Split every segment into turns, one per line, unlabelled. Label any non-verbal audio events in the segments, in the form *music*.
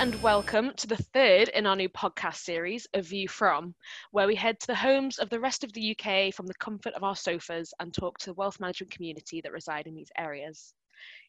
and welcome to the third in our new podcast series, A View From, where we head to the homes of the rest of the UK from the comfort of our sofas and talk to the wealth management community that reside in these areas.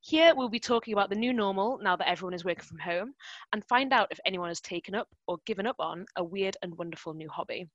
Here we'll be talking about the new normal now that everyone is working from home and find out if anyone has taken up or given up on a weird and wonderful new hobby.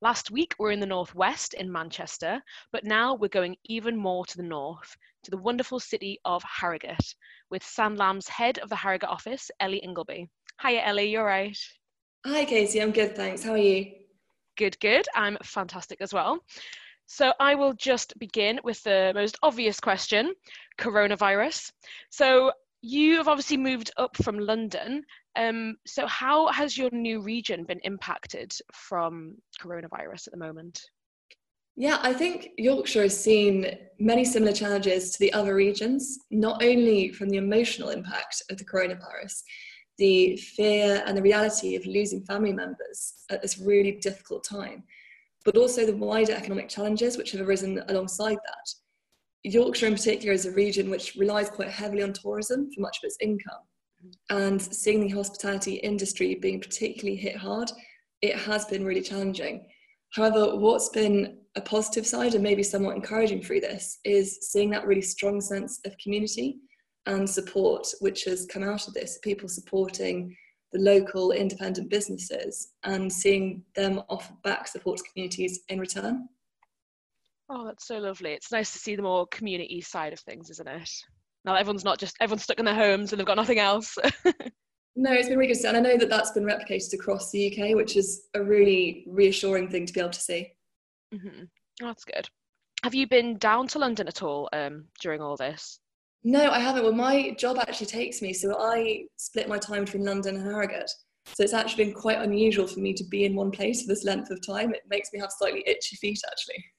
Last week we were in the northwest in Manchester, but now we're going even more to the north, to the wonderful city of Harrogate, with Sanlam's head of the Harrogate office, Ellie Ingilby. Hiya, Ellie, you're right.
Hi, Katie. I'm good, thanks. How are you?
Good, good. I'm fantastic as well. So I will just begin with the most obvious question coronavirus. So you have obviously moved up from London. Um, so how has your new region been impacted from coronavirus at the moment?
Yeah, I think Yorkshire has seen many similar challenges to the other regions, not only from the emotional impact of the coronavirus, the fear and the reality of losing family members at this really difficult time, but also the wider economic challenges which have arisen alongside that. Yorkshire, in particular, is a region which relies quite heavily on tourism for much of its income. And seeing the hospitality industry being particularly hit hard, it has been really challenging. However, what's been a positive side and maybe somewhat encouraging through this is seeing that really strong sense of community and support which has come out of this people supporting the local independent businesses and seeing them offer back support to communities in return.
Oh, that's so lovely. It's nice to see the more community side of things, isn't it? Now everyone's not just everyone's stuck in their homes and they've got nothing else. *laughs*
no, it's been really good. And I know that that's been replicated across the UK, which is a really reassuring thing to be able to see.
Mm-hmm. Oh, that's good. Have you been down to London at all um, during all this?
No, I haven't. Well, my job actually takes me, so I split my time between London and Harrogate. So it's actually been quite unusual for me to be in one place for this length of time. It makes me have slightly itchy feet,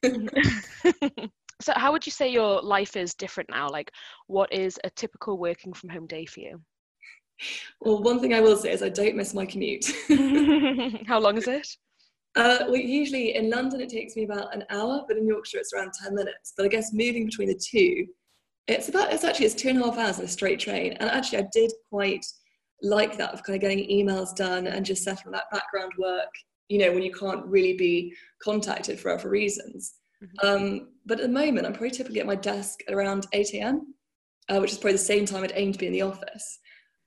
actually. *laughs* *laughs* so, how would you say your life is different now? Like, what is a typical working from home day for you?
Well, one thing I will say is I don't miss my commute. *laughs*
how long is it?
Uh, well, usually in London it takes me about an hour, but in Yorkshire it's around 10 minutes. But I guess moving between the two, it's about, it's actually, it's two and a half hours in a straight train. And actually I did quite like that of kind of getting emails done and just settling that background work, you know, when you can't really be contacted for other reasons. Mm-hmm. Um, but at the moment, I'm probably typically at my desk at around 8 a.m., uh, which is probably the same time I'd aim to be in the office.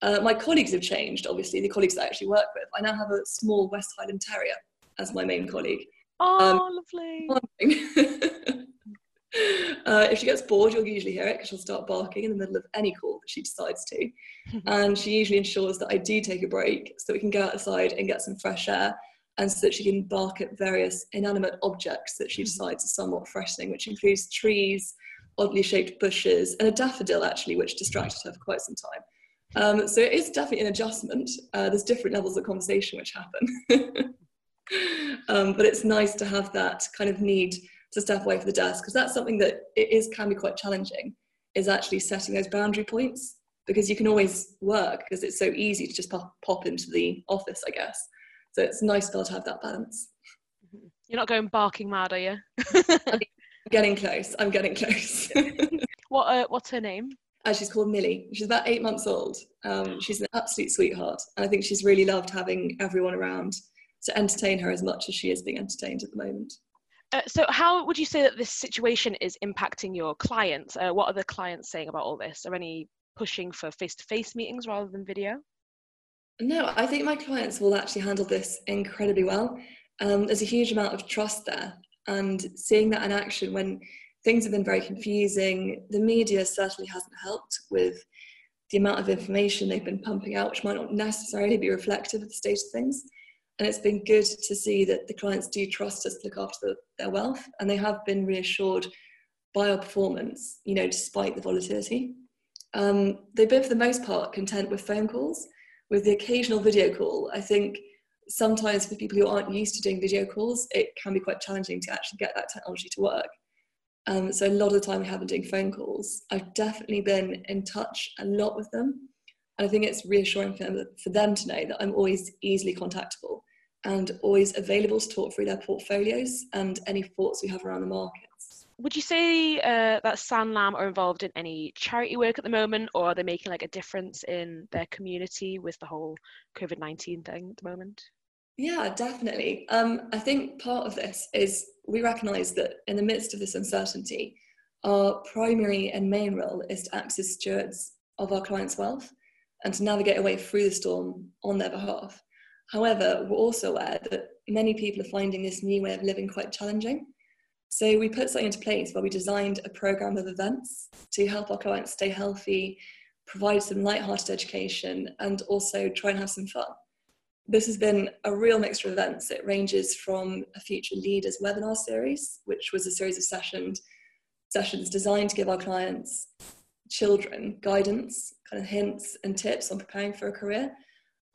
Uh, my colleagues have changed, obviously, the colleagues I actually work with. I now have a small West Highland Terrier as my main colleague.
Oh, um, lovely. *laughs*
Uh, if she gets bored, you'll usually hear it because she'll start barking in the middle of any call that she decides to. *laughs* and she usually ensures that I do take a break so we can go outside and get some fresh air and so that she can bark at various inanimate objects that she decides are somewhat threatening, which includes trees, oddly shaped bushes, and a daffodil actually, which distracted her for quite some time. Um, so it is definitely an adjustment. Uh, there's different levels of conversation which happen. *laughs* um, but it's nice to have that kind of need to step away from the desk because that's something that it is can be quite challenging is actually setting those boundary points because you can always work because it's so easy to just pop, pop into the office i guess so it's nice able to have that balance
mm-hmm. you're not going barking mad are you
i'm *laughs* getting close i'm getting close *laughs*
what uh, what's her name
uh, she's called Millie. She's about eight months old. Um, she's an absolute sweetheart. And I think she's really loved having everyone around to entertain her as much as she is being entertained at the moment.
Uh, so, how would you say that this situation is impacting your clients? Uh, what are the clients saying about all this? Are any pushing for face to face meetings rather than video?
No, I think my clients will actually handle this incredibly well. Um, there's a huge amount of trust there, and seeing that in action when things have been very confusing, the media certainly hasn't helped with the amount of information they've been pumping out, which might not necessarily be reflective of the state of things. And it's been good to see that the clients do trust us to look after the, their wealth, and they have been reassured by our performance, you know, despite the volatility. Um, they've been, for the most part, content with phone calls. With the occasional video call, I think sometimes for people who aren't used to doing video calls, it can be quite challenging to actually get that technology to work. Um, so a lot of the time we have been doing phone calls. I've definitely been in touch a lot with them. And I think it's reassuring for them, for them to know that I'm always easily contactable and always available to talk through their portfolios and any thoughts we have around the markets.
Would you say uh, that Sanlam are involved in any charity work at the moment, or are they making like a difference in their community with the whole COVID nineteen thing at the moment?
Yeah, definitely. Um, I think part of this is we recognise that in the midst of this uncertainty, our primary and main role is to act as stewards of our clients' wealth and to navigate a way through the storm on their behalf. However, we're also aware that many people are finding this new way of living quite challenging. So we put something into place where we designed a program of events to help our clients stay healthy, provide some light-hearted education, and also try and have some fun. This has been a real mixture of events. It ranges from a Future Leaders webinar series, which was a series of sessions, sessions designed to give our clients children guidance, kind of hints and tips on preparing for a career.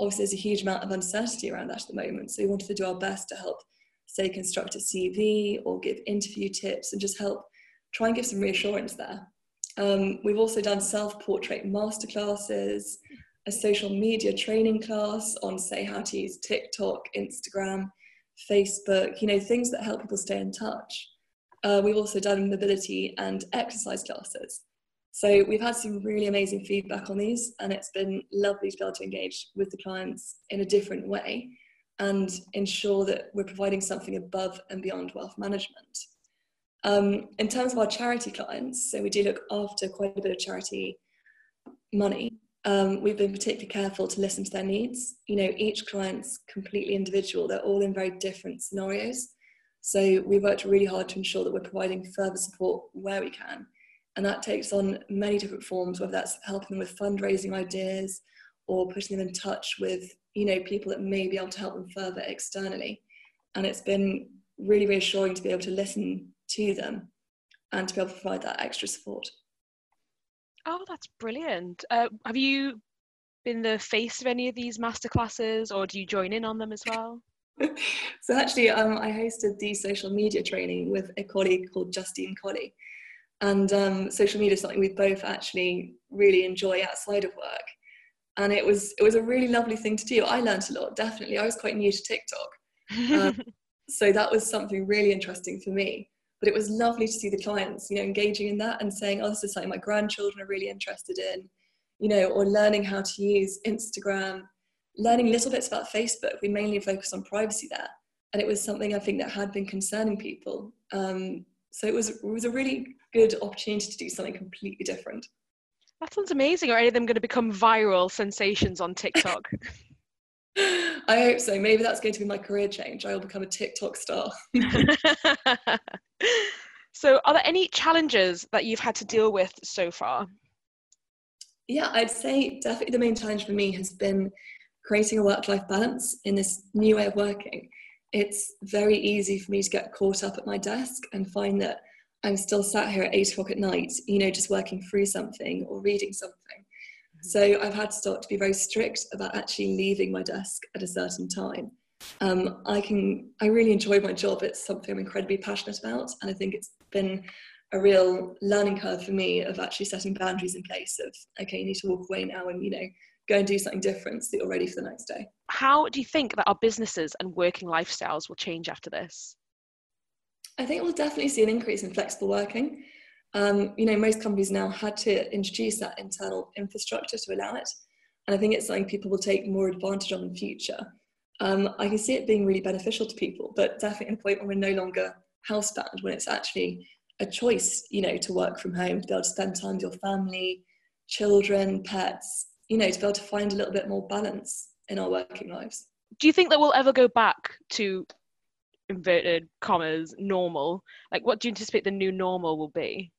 Obviously, there's a huge amount of uncertainty around that at the moment. So we wanted to do our best to help, say, construct a CV or give interview tips and just help try and give some reassurance there. Um, we've also done self-portrait masterclasses, a social media training class on, say, how to use TikTok, Instagram, Facebook, you know, things that help people stay in touch. Uh, we've also done mobility and exercise classes. So we've had some really amazing feedback on these, and it's been lovely to be able to engage with the clients in a different way and ensure that we're providing something above and beyond wealth management. Um, in terms of our charity clients, so we do look after quite a bit of charity money. Um, we've been particularly careful to listen to their needs. You know, each client's completely individual. They're all in very different scenarios. So we have worked really hard to ensure that we're providing further support where we can and that takes on many different forms, whether that's helping them with fundraising ideas or putting them in touch with, you know, people that may be able to help them further externally. And it's been really reassuring to be able to listen to them and to be able to provide that extra support.
Oh, that's brilliant. Uh, have you been the face of any of these masterclasses or do you join in on them as well? *laughs*
so actually, um, I hosted the social media training with a colleague called Justine Colley and um, social media is something we both actually really enjoy outside of work and it was it was a really lovely thing to do. I learned a lot definitely. I was quite new to tiktok. Um, *laughs* so that was something really interesting for me. But it was lovely to see the clients you know engaging in that and saying oh this is something my grandchildren are really interested in you know or learning how to use instagram learning little bits about facebook. We mainly focus on privacy there. And it was something i think that had been concerning people. Um, so it was it was a really good opportunity to do something completely different.
That sounds amazing. Are any of them going to become viral sensations on TikTok? *laughs*
I hope so. Maybe that's going to be my career change. I will become a TikTok star. *laughs*
so, are there any challenges that you've had to deal with so far?
Yeah, I'd say definitely the main challenge for me has been creating a work life balance in this new way of working it's very easy for me to get caught up at my desk and find that I'm still sat here at eight o'clock at night, you know, just working through something or reading something. Mm-hmm. So I've had to start to be very strict about actually leaving my desk at a certain time. Um, I can, I really enjoy my job. It's something I'm incredibly passionate about, and I think it's been a real learning curve for me of actually setting boundaries in place. Of okay, you need to walk away now, and you know, go and do something different so that you're ready for the next day.
How do you think that our businesses and working lifestyles will change after this?
I think we'll definitely see an increase in flexible working. Um, you know, most companies now had to introduce that internal infrastructure to allow it. And I think it's something people will take more advantage of in the future. Um, I can see it being really beneficial to people, but definitely a point when we're no longer housebound, when it's actually a choice, you know, to work from home, to be able to spend time with your family, children, pets, you know, to be able to find a little bit more balance in our working lives.
Do you think that we'll ever go back to inverted commas normal? Like, what do you anticipate the new normal will be?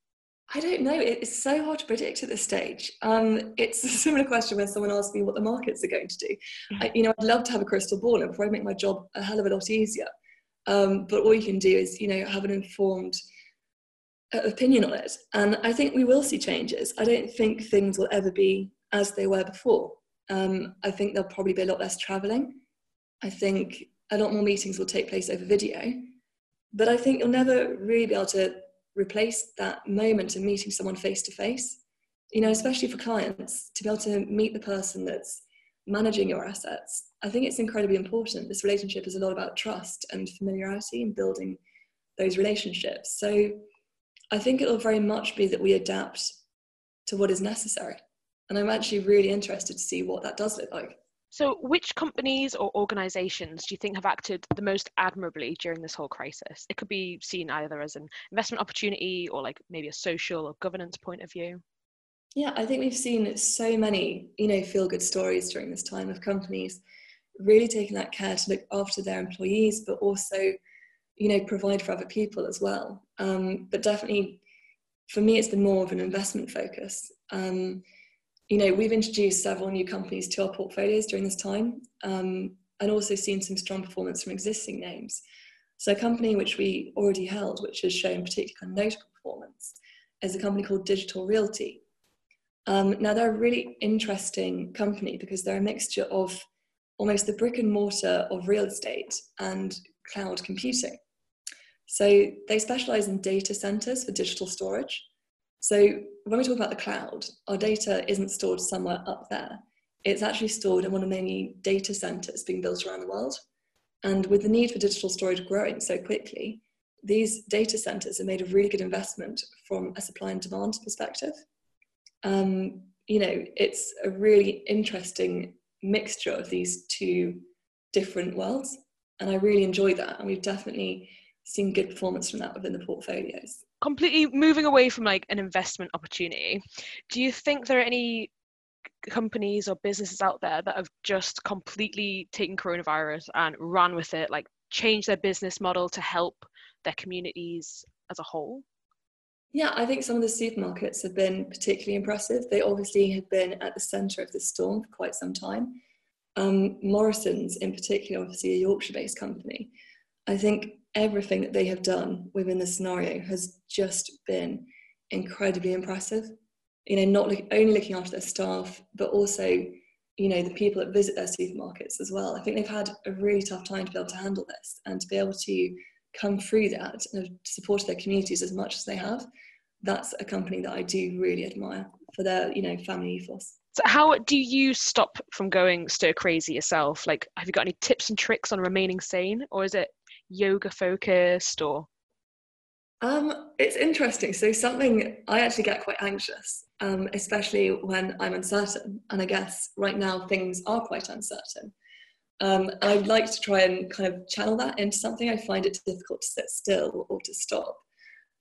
I don't know. It's so hard to predict at this stage. Um, it's *laughs* a similar question when someone asks me what the markets are going to do. Mm-hmm. I, you know, I'd love to have a crystal ball and probably make my job a hell of a lot easier. Um, but all you can do is, you know, have an informed uh, opinion on it. And I think we will see changes. I don't think things will ever be as they were before. Um, I think there'll probably be a lot less traveling. I think a lot more meetings will take place over video. But I think you'll never really be able to replace that moment of meeting someone face to face. You know, especially for clients, to be able to meet the person that's managing your assets. I think it's incredibly important. This relationship is a lot about trust and familiarity and building those relationships. So I think it'll very much be that we adapt to what is necessary. And I'm actually really interested to see what that does look like.
So, which companies or organizations do you think have acted the most admirably during this whole crisis? It could be seen either as an investment opportunity or like maybe a social or governance point of view.
Yeah, I think we've seen so many, you know, feel good stories during this time of companies really taking that care to look after their employees, but also, you know, provide for other people as well. Um, but definitely, for me, it's been more of an investment focus. Um, you know, we've introduced several new companies to our portfolios during this time, um, and also seen some strong performance from existing names. So, a company which we already held, which has shown particularly notable performance, is a company called Digital Realty. Um, now, they're a really interesting company because they're a mixture of almost the brick and mortar of real estate and cloud computing. So they specialize in data centers for digital storage. So when we talk about the cloud, our data isn't stored somewhere up there. It's actually stored in one of many data centers being built around the world. And with the need for digital storage growing so quickly, these data centers have made a really good investment from a supply and demand perspective. Um, you know, it's a really interesting mixture of these two different worlds. And I really enjoy that. And we've definitely seen good performance from that within the portfolios.
Completely moving away from like an investment opportunity, do you think there are any companies or businesses out there that have just completely taken coronavirus and ran with it, like changed their business model to help their communities as a whole?
Yeah, I think some of the supermarkets have been particularly impressive. They obviously have been at the centre of the storm for quite some time. Um, Morrison's, in particular, obviously a Yorkshire based company. I think everything that they have done within the scenario has just been incredibly impressive. You know, not look, only looking after their staff, but also, you know, the people that visit their supermarkets as well. I think they've had a really tough time to be able to handle this and to be able to come through that and support their communities as much as they have that's a company that I do really admire for their, you know, family ethos.
So how do you stop from going stir crazy yourself? Like, have you got any tips and tricks on remaining sane, or is it yoga focused, or?
Um, it's interesting. So something I actually get quite anxious, um, especially when I'm uncertain, and I guess right now things are quite uncertain. Um, and I'd like to try and kind of channel that into something. I find it difficult to sit still or to stop.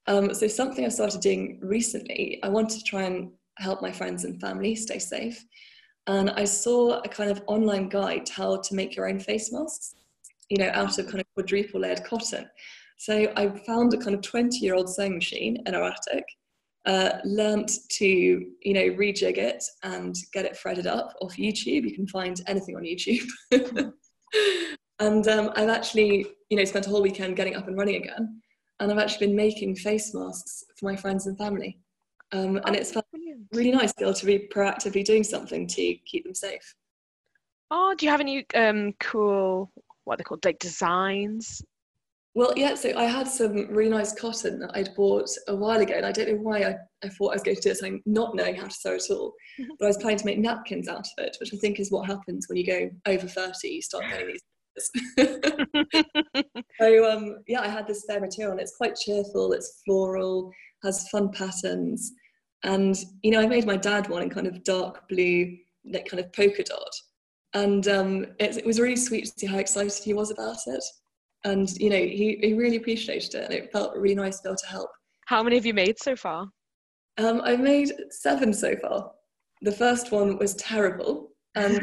Um, so something I've started doing recently, I wanted to try and help my friends and family stay safe. And I saw a kind of online guide to how to make your own face masks, you know, out of kind of quadruple layered cotton. So I found a kind of 20 year old sewing machine in our attic, uh, learnt to, you know, rejig it and get it threaded up off YouTube. You can find anything on YouTube. *laughs* and um, I've actually, you know, spent a whole weekend getting up and running again and I've actually been making face masks for my friends and family. Um, and oh, it's really nice to be able to be proactively doing something to keep them safe.
Oh, do you have any um, cool, what are they called, like designs?
Well, yeah, so I had some really nice cotton that I'd bought a while ago, and I don't know why I, I thought I was going to do something not knowing how to sew at all. but I was planning to make napkins out of it, which I think is what happens when you go over 30, you start getting these *laughs* *laughs* so um, yeah, I had this spare material and it's quite cheerful, it's floral, has fun patterns. And you know, I made my dad one in kind of dark blue, like kind of polka dot. And um, it, it was really sweet to see how excited he was about it. And you know, he, he really appreciated it and it felt really nice to be able to help.
How many have you made so far?
Um, I've made seven so far. The first one was terrible and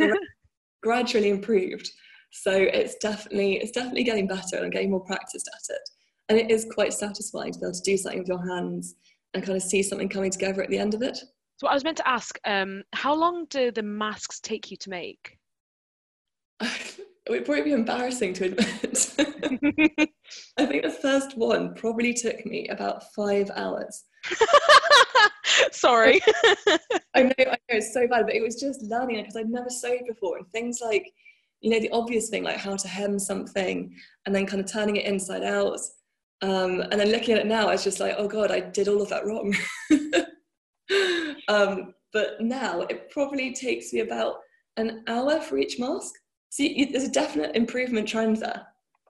*laughs* gradually improved. So it's definitely it's definitely getting better and I'm getting more practiced at it. And it is quite satisfying to be able to do something with your hands and kind of see something coming together at the end of it.
So I was meant to ask, um, how long do the masks take you to make? *laughs*
it would probably be embarrassing to admit. *laughs* I think the first one probably took me about five hours. *laughs*
Sorry.
I know, I know, it's so bad, but it was just learning because I'd never sewed before, and things like you know, the obvious thing like how to hem something and then kind of turning it inside out. Um, and then looking at it now, it's just like, oh God, I did all of that wrong. *laughs* um, but now it probably takes me about an hour for each mask. See, there's a definite improvement trend there.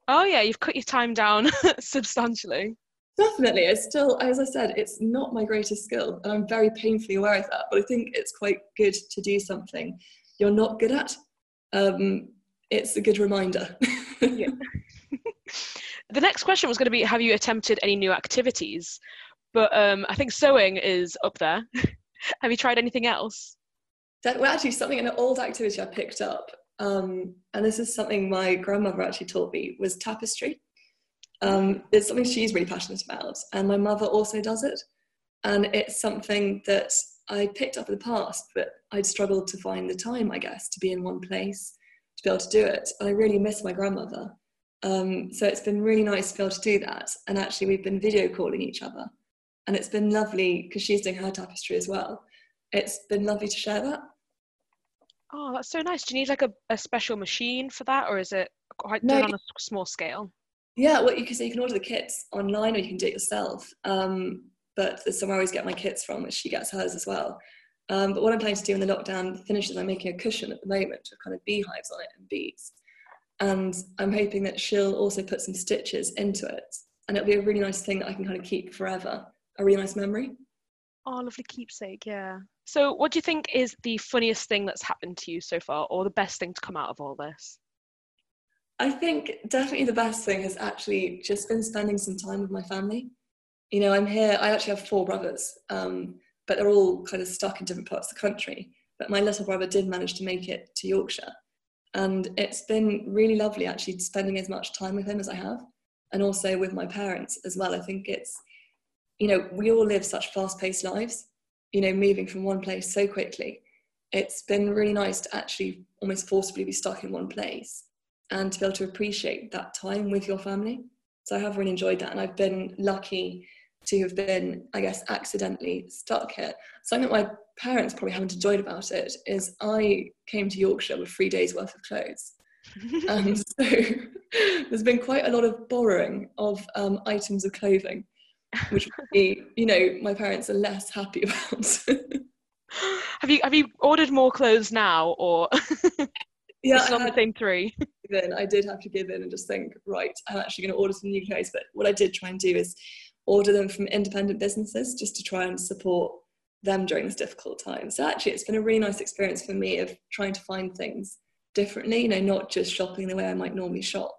Oh yeah, you've cut your time down *laughs* substantially.
Definitely. It's still, as I said, it's not my greatest skill, and I'm very painfully aware of that. But I think it's quite good to do something you're not good at. Um, it's a good reminder. *laughs* yeah.
The next question was going to be Have you attempted any new activities? But um, I think sewing is up there. *laughs* Have you tried anything else?
That, well, actually, something an old activity I picked up, um, and this is something my grandmother actually taught me, was tapestry. Um, it's something she's really passionate about, and my mother also does it. And it's something that I picked up in the past, but I'd struggled to find the time, I guess, to be in one place to be able to do it. And I really miss my grandmother. Um, so it's been really nice to be able to do that. And actually, we've been video calling each other. And it's been lovely because she's doing her tapestry as well. It's been lovely to share that.
Oh, that's so nice. Do you need like a, a special machine for that, or is it quite no, done on a small scale?
Yeah, well, you can say you can order the kits online or you can do it yourself. Um, but there's somewhere I always get my kits from, which she gets hers as well. Um, but what I'm planning to do when the lockdown finishes, I'm making a cushion at the moment with kind of beehives on it and bees. And I'm hoping that she'll also put some stitches into it. And it'll be a really nice thing that I can kind of keep forever, a really nice memory.
Oh, lovely keepsake, yeah. So, what do you think is the funniest thing that's happened to you so far, or the best thing to come out of all this?
I think definitely the best thing has actually just been spending some time with my family. You know, I'm here, I actually have four brothers, um, but they're all kind of stuck in different parts of the country. But my little brother did manage to make it to Yorkshire. And it's been really lovely actually spending as much time with him as I have, and also with my parents as well. I think it's, you know, we all live such fast paced lives, you know, moving from one place so quickly. It's been really nice to actually almost forcibly be stuck in one place and to be able to appreciate that time with your family. So I have really enjoyed that, and I've been lucky to have been, I guess, accidentally stuck here. Something that my parents probably haven't enjoyed about it is I came to Yorkshire with three days worth of clothes. and *laughs* so *laughs* there's been quite a lot of borrowing of um, items of clothing, which be, you know, my parents are less happy *laughs* about.
have you have you ordered more clothes now, or
yeah,
it's not the same three?
Then I did have to give in and just think, right, I'm actually going to order some new clothes. But what I did try and do is order them from independent businesses just to try and support them during this difficult time. So actually, it's been a really nice experience for me of trying to find things differently, you know, not just shopping the way I might normally shop.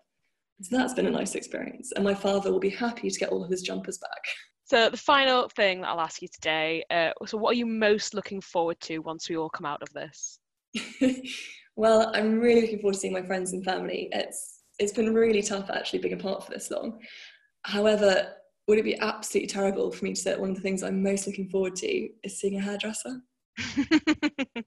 So that's been a nice experience. And my father will be happy to get all of his jumpers back. *laughs*
So the final thing that I'll ask you today, uh, so what are you most looking forward to once we all come out of this? *laughs*
well, I'm really looking forward to seeing my friends and family. It's it's been really tough actually being apart for this long. However, would it be absolutely terrible for me to say that one of the things I'm most looking forward to is seeing a hairdresser? *laughs*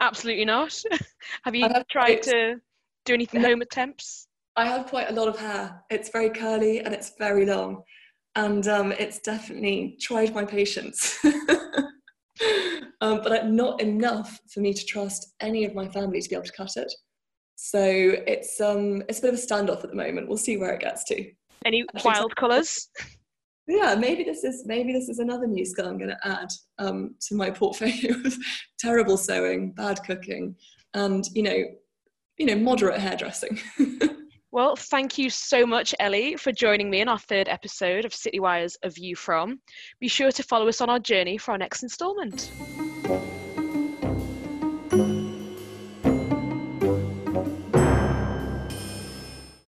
absolutely not. *laughs* have you have tried to do anything home attempts?
I have quite a lot of hair. It's very curly and it's very long. And um, it's definitely tried my patience. *laughs* um, but not enough for me to trust any of my family to be able to cut it. So it's um, it's a bit of a standoff at the moment. We'll see where it gets to.
Any wild colours? *laughs*
Yeah, maybe this is maybe this is another new skill I'm going to add um, to my *laughs* portfolio of terrible sewing, bad cooking, and you know, you know, moderate hairdressing. *laughs*
Well, thank you so much, Ellie, for joining me in our third episode of Citywire's A View From. Be sure to follow us on our journey for our next instalment.